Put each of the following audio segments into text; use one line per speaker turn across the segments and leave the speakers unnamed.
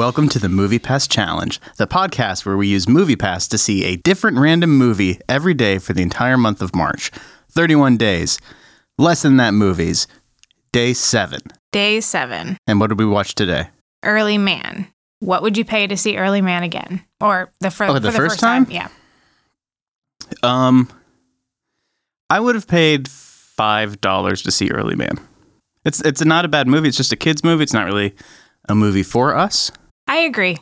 Welcome to the Movie Pass Challenge, the podcast where we use Movie Pass to see a different random movie every day for the entire month of March. 31 days. Less than that movies. Day 7.
Day seven,
And what did we watch today?
Early Man. What would you pay to see Early Man again? Or the, fir-
Oh,
for
the
the
first
first time?
time?
Yeah.
Um I would have paid $5 to see Early Man. It's it's not a bad movie. It's just a kids movie. It's not really a movie for us.
I agree.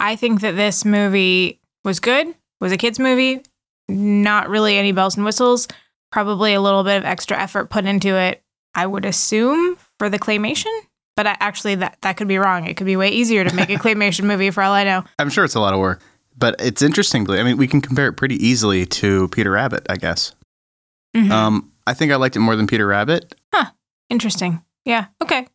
I think that this movie was good, was a kids' movie, not really any bells and whistles, probably a little bit of extra effort put into it, I would assume, for the claymation. But I, actually, that, that could be wrong. It could be way easier to make a claymation movie for all I know.
I'm sure it's a lot of work, but it's interestingly, I mean, we can compare it pretty easily to Peter Rabbit, I guess.
Mhm.
Um, I think I liked it more than Peter Rabbit. Huh.
Interesting. Yeah. Okay.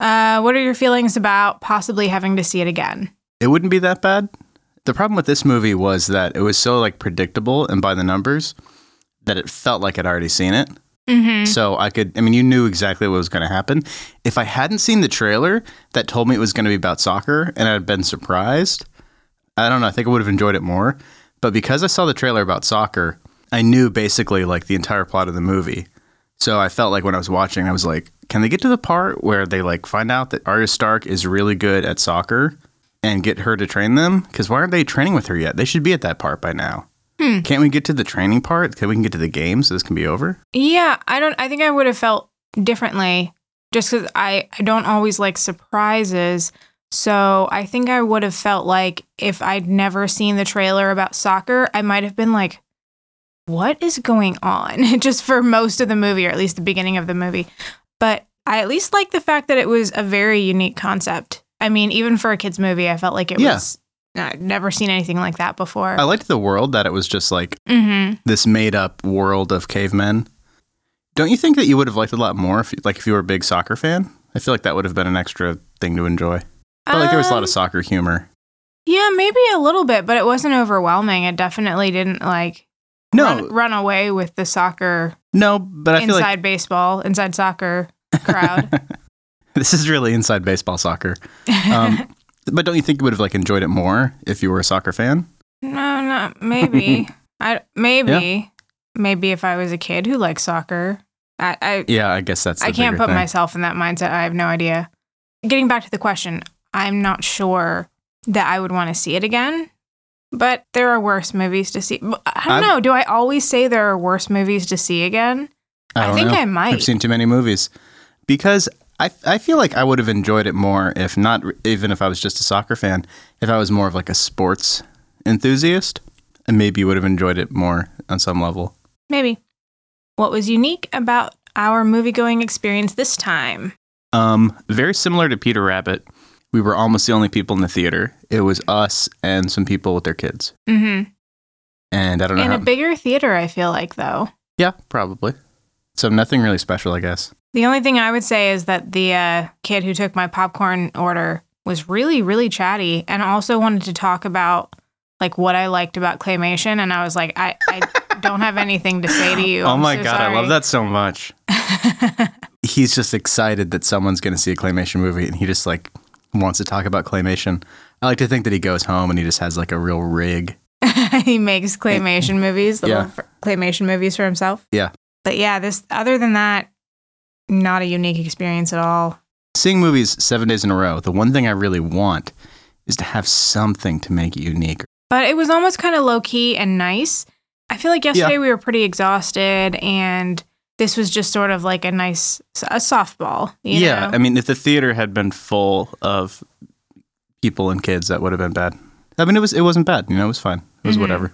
Uh, what are your feelings about possibly having to see it again?
It wouldn't be that bad. The problem with this movie was that it was so like predictable and by the numbers that it felt like I'd already seen it.
Mm-hmm.
So I could, I mean, you knew exactly what was going to happen. If I hadn't seen the trailer that told me it was going to be about soccer and I'd been surprised, I don't know, I think I would have enjoyed it more. But because I saw the trailer about soccer, I knew basically like the entire plot of the movie. So I felt like when I was watching, I was like, can they get to the part where they like find out that Arya Stark is really good at soccer and get her to train them? Because why aren't they training with her yet? They should be at that part by now. Hmm. Can't we get to the training part? Can we can get to the game so this can be over?
Yeah, I don't. I think I would have felt differently, just because I I don't always like surprises. So I think I would have felt like if I'd never seen the trailer about soccer, I might have been like, "What is going on?" just for most of the movie, or at least the beginning of the movie. But I at least like the fact that it was a very unique concept. I mean, even for a kids movie, I felt like it
Yeah.
was. I'd never seen anything like that before.
I liked the world that it was just like
mm-hmm.
this made up world of cavemen. Don't you think that you would have liked it a lot more if, like, if you were a big soccer fan? I feel like that would have been an extra thing to enjoy. I felt like there was a lot
Um,
of soccer humor.
Yeah, maybe a little bit, but it wasn't overwhelming. It definitely didn't like
No,
run, run away with the soccer
no, but I feel
inside
like
baseball, inside soccer crowd.
this is really inside baseball soccer. Um, but don't you think you would have like enjoyed it more if you were a soccer fan?
no, no, maybe. I maybe maybe if I was a kid who likes soccer. I I,
Yeah, I guess that's. The
I can't put
thing.
myself in that mindset. I have no idea. Getting back to the question, I'm not sure that I would want to see it again. But there are worse movies to see. I don't
I'm-
know. Do I always say there are worse movies to see again?
I, don't
think
know.
I might.
I've seen too many movies because I I feel like I would have enjoyed it more if not even if I was just a soccer fan. If I was more of like a sports enthusiast, and maybe you would have enjoyed it more on some level.
Maybe. What was unique about our movie going experience this time?
Um, very similar to Peter Rabbit. We were almost the only people in the theater. It was us and some people with their kids.
Mm-hmm.
And I don't know.
In
How,
a bigger theater, I feel like, though.
yeah, probably. So nothing really special, I guess.
The only thing I would say is that the uh, kid who took my popcorn order was really, really chatty and also wanted to talk about like what I liked about claymation. And I was like, I, I don't have anything to say to you.
oh
I'm
my
so
god, I love that so much. he's just excited that someone's going to see a claymation movie and he just like wants to talk about claymation. I like to think that he goes home and he just has like a real rig.
he makes claymation movies, little
Yeah.
claymation movies for himself.
Yeah.
But yeah, this other than that, not a unique experience at all.
Seeing movies 7 days in a row, the one thing I really want is to have something to make it unique.
But it was almost kind of low key and nice. I feel like yesterday we were pretty exhausted and this was just sort of like a nice a softball. You
yeah,
know?
I mean if the theater had been full of people and kids that would have been bad. I mean it was it wasn't bad, you know, it was fine. It was
Mhm.
whatever.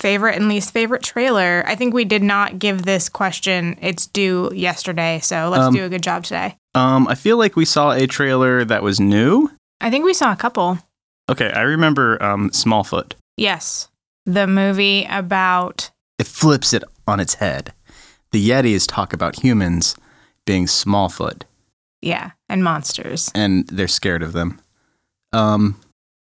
favorite and least favorite trailer. I think we did not give this question its due yesterday, so let's
Um,
do a good job today.
Um I feel like we saw a trailer that was new.
I think we saw a couple.
Okay, I remember um Smallfoot.
Yes. The movie about
it flips it on its head. The Yetis talk about humans being Smallfoot,
yeah, and monsters.
and they're scared of them. Um,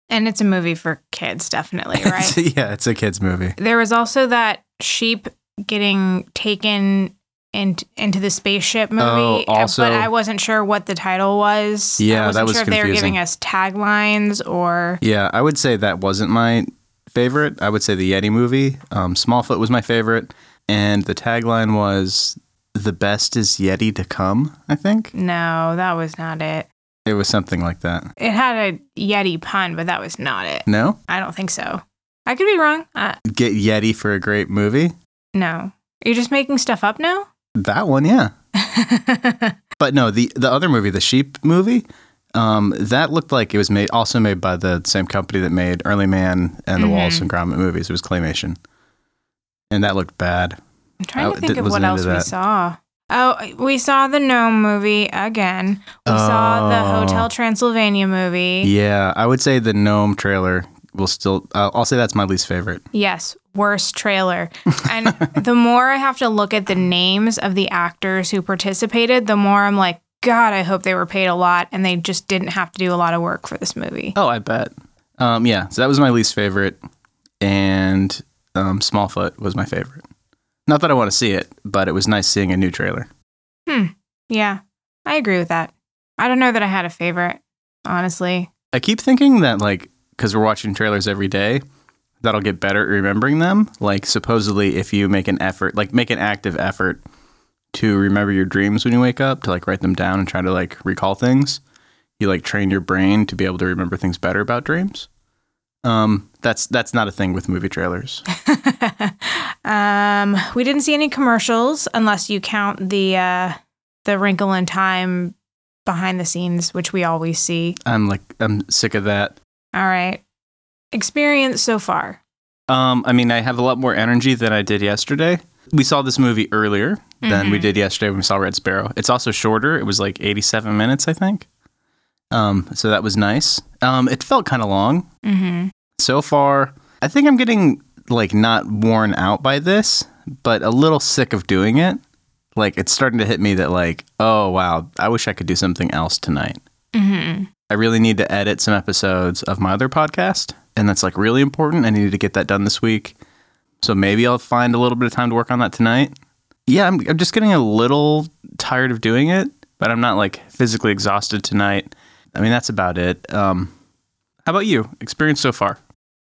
And it's a movie for kids, definitely, right?
yeah, it's a kids movie.
there was also that sheep getting taken in, into the spaceship movie.
Oh, also-
but I wasn't sure what the title was.
Yeah,
I
that
wasn't
was
sure if they were giving us taglines or.
Yeah, I would say that wasn't my favorite. I would say the Yeti movie. Um, Smallfoot was my favorite, and the tagline was "The best is Yeti to come." I think
No, that was not it.
it was something like that.
It had a Yeti pun, but that was not it.
No,
I don't think so. I could be wrong. Uh,
get Yeti for a great movie.
no. you're you just making stuff up now?
That one, yeah. But no, the the other movie, the sheep movie, um, that looked like it was made also made by the same company that made Early Man and the
Mhm.
Wallace and Gromit movies. It was claymation, and that looked bad.
I'm trying
I
to think
did-
of what else we saw. Oh, we saw the Gnome movie again. We saw the
Oh.
Hotel Transylvania movie.
Yeah, I would say the gnome trailer will still. Uh, I'll say that's my least favorite.
Yes, worst trailer. And the more I have to look at the names of the actors who participated, the more I'm like, God, I hope they were paid a lot and they just didn't have to do a lot of work for this movie.
Oh, I bet. Um, yeah, so that was my least favorite, and um, Smallfoot was my favorite. Not that I want to see it, but it was nice seeing a new trailer. Hmm.
Yeah, I agree with that. I don't know that I had a favorite, honestly.
I keep thinking that like because we're watching trailers every day, that'll get better at remembering them. Like supposedly, if you make an effort, like make an active effort to remember your dreams when you wake up, to like write them down and try to like recall things, you like train your brain to be able to remember things better about dreams. Um, that's that's not a thing with movie trailers.
um, we didn't see any commercials unless you count the uh, the Wrinkle in Time behind the scenes, which we always see.
I'm like I'm sick of that.
All right, experience so far.
Um, I mean, I have a lot more energy than I did yesterday. We saw this movie earlier than we
Mhm.
did yesterday when we saw Red Sparrow. It's also shorter. It was like 87 minutes, I think. Um, so that was nice. Um, it felt kind of long.
Mm-hmm.
So far, I think I'm getting like not worn out by this, but a little sick of doing it. Like it's starting to hit me that like, oh wow, I wish I could do something else tonight.
Mm-hmm.
I really need to edit some episodes of my other podcast, and that's like really important. I need to get that done this week. So maybe I'll find a little bit of time to work on that tonight. Yeah, I'm, I'm just getting a little tired of doing it, but I'm not like physically exhausted tonight. I mean, that's about it. Um, how about you? Experience so far?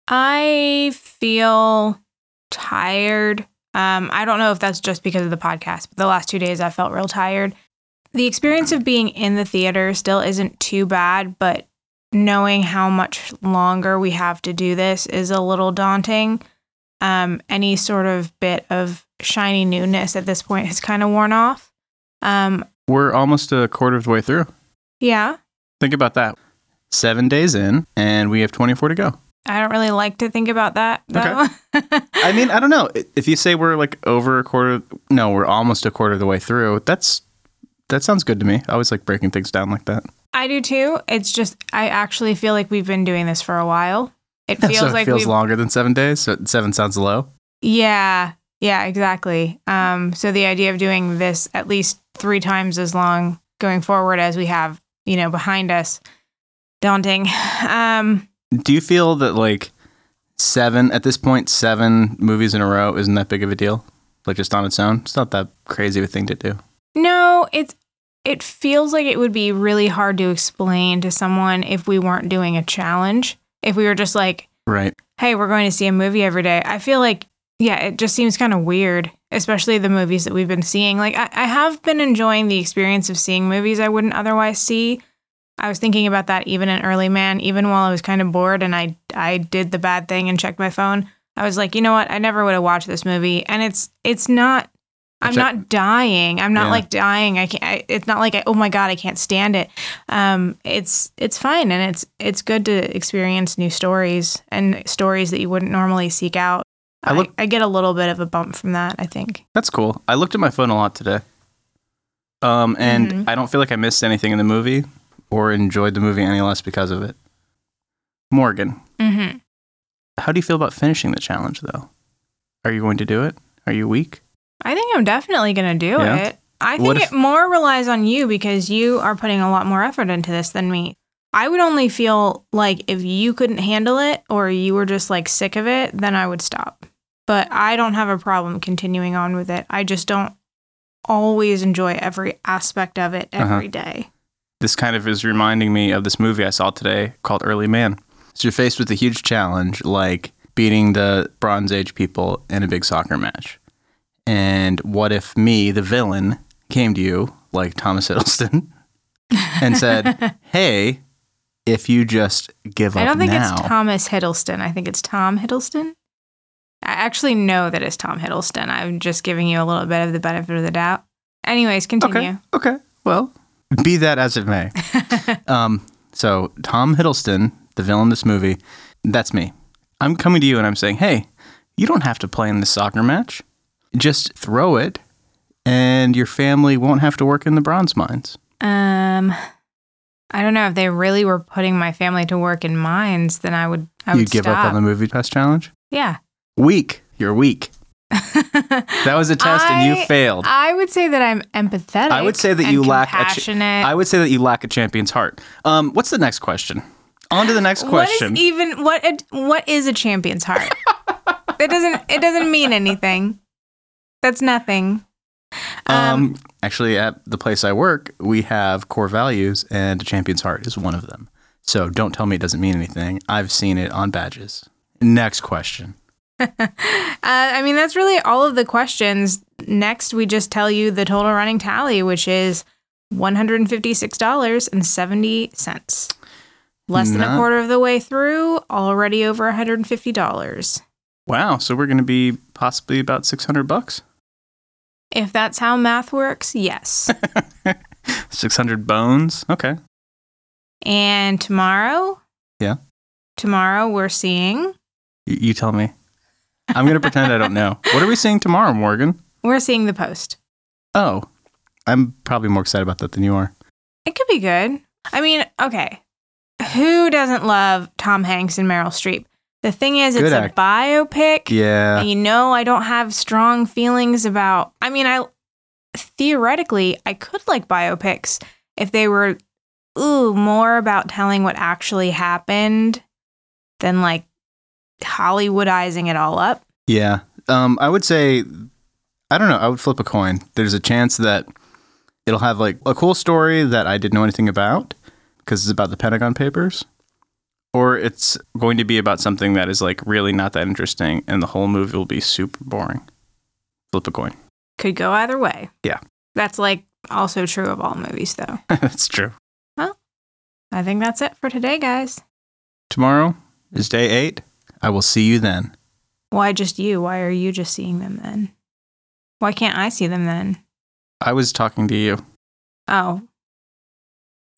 I feel tired. Um, I don't know if that's just because of the podcast, but the last two days I felt real tired. The experience of being in the theater still isn't too bad, but knowing how much longer we have to do this is a little daunting. Um, any sort of bit of shiny newness at this point has kind of worn off. Um,
We're almost a quarter of the way through.
yeah,
Think about that. Seven days in, and we have 24 to go.
I don't really like to think about that though.
I mean, I don't know. If you say we're like over a quarter, no, we're almost a quarter of the way through. That's that sounds good to me. I always like breaking things down like that.
I do too. It's just I actually feel like we've been doing this for a while. It feels
so it
like
feels
we've
longer than seven days. So seven sounds low.
Yeah, yeah, exactly. Um, so the idea of doing this at least three times as long going forward as we have, you know, behind us, daunting. Um,
Do you feel that like seven at this point, seven movies in a row isn't that big of a deal? Like just on its own, it's not that crazy of a thing to do.
no, it's it feels like it would be really hard to explain to someone if we weren't doing a challenge. If we were just like,
Right.
hey, we're going to see a movie every day. I feel like, yeah, it just seems kind of weird, especially the movies that we've been seeing. Like, I, I have been enjoying the experience of seeing movies I wouldn't otherwise see. I was thinking about that even in Early Man, even while I was kind of bored and I, I did the bad thing and checked my phone. I was like, you know what? I never would have watched this movie. And it's, it's not, I'm not dying. I'm not
Yeah.
like dying. I can't, I, it's not like, I, oh my God, I can't stand it um, it's it's fine and it's it's good to experience new stories and stories that you wouldn't normally seek out.
I look-
I get a little bit of a bump from that. I think.
That's cool. I looked at my phone a lot today. Um, and
Mhm.
I don't feel like I missed anything in the movie or enjoyed the movie any less because of it. Morgan,
Mm-hmm.
how do you feel about finishing the challenge though? Are you going to do it? Are you weak?
I think I'm definitely gonna do
Yeah?
it. I think
if-
it more relies on you because you are putting a lot more effort into this than me. I would only feel like if you couldn't handle it or you were just like sick of it, then I would stop. But I don't have a problem continuing on with it. I just don't always enjoy every aspect of it
Uh-huh.
every day.
This kind of is reminding me of this movie I saw today called Early Man. So you're faced with a huge challenge like beating the Bronze Age people in a big soccer match. And what if me, the villain, came to you like Thomas Hiddleston and said, "Hey, if you just give up
I don't think
now,
it's Thomas Hiddleston. I think it's Tom Hiddleston. I actually know that it's Tom Hiddleston. I'm just giving you a little bit of the benefit of the doubt. Anyways, continue.
Okay. Okay. Well, be that as it may. um, so Tom Hiddleston, the villain in this movie, that's me. I'm coming to you and I'm saying, hey, you don't have to play in this soccer match. Just throw it, and your family won't have to work in the bronze mines.
Um, I don't know if they really were putting my family to work in mines. Then I would. I would
you give
stop.
up on the Movie Pass challenge?
Yeah.
Weak. You're weak. That was a test and you failed.
I would say that I'm empathetic.
I would say that you lack a ch-
compassionate.
I would say that you lack a champion's heart. Um, what's the next question? On to the next question.
What is even what? A, what is a champion's heart? it doesn't. It doesn't mean anything. That's nothing.
Um, actually, at the place I work, we have core values, and a champion's heart is one of them. So don't tell me it doesn't mean anything. I've seen it on badges. Next question.
Uh, I mean, that's really all of the questions. Next, we just tell you the total running tally, which is one hundred and fifty-six dollars and seventy cents. Less than a quarter of the way through, already over one hundred and fifty dollars.
Wow. So we're going to be possibly about 600 bucks?
If that's how math works, yes.
600 bones? Okay.
and tomorrow,
Yeah.
tomorrow we're seeing
Y- you tell me. I'm going to pretend I don't know. What are we seeing tomorrow, Morgan?
we're seeing the post.
Oh, I'm probably more excited about that than you are.
It could be good. I mean, okay. Who doesn't love Tom Hanks and Meryl Streep? The thing is,
Good
it's
act-
a biopic.
Yeah.
And you know, I don't have strong feelings about. I mean, I theoretically I could like biopics if they were, ooh, more about telling what actually happened than like Hollywoodizing it all up.
Yeah. Um, I would say, I don't know. I would flip a coin. There's a chance that it'll have like a cool story that I didn't know anything about because it's about the Pentagon Papers, or it's going to be about something that is like really not that interesting, and the whole movie will be super boring. Flip a coin.
Could go either way.
Yeah.
That's like also true of all movies, though.
That's true.
Well, I think that's it for today, guys.
Tomorrow is day eight. I will see you then.
Why just you? Why are you just seeing them then? Why can't I see them then?
I was talking to you.
Oh.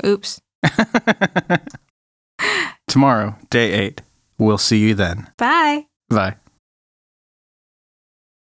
Oops.
Tomorrow, day eight. We'll see you then.
Bye.
Bye.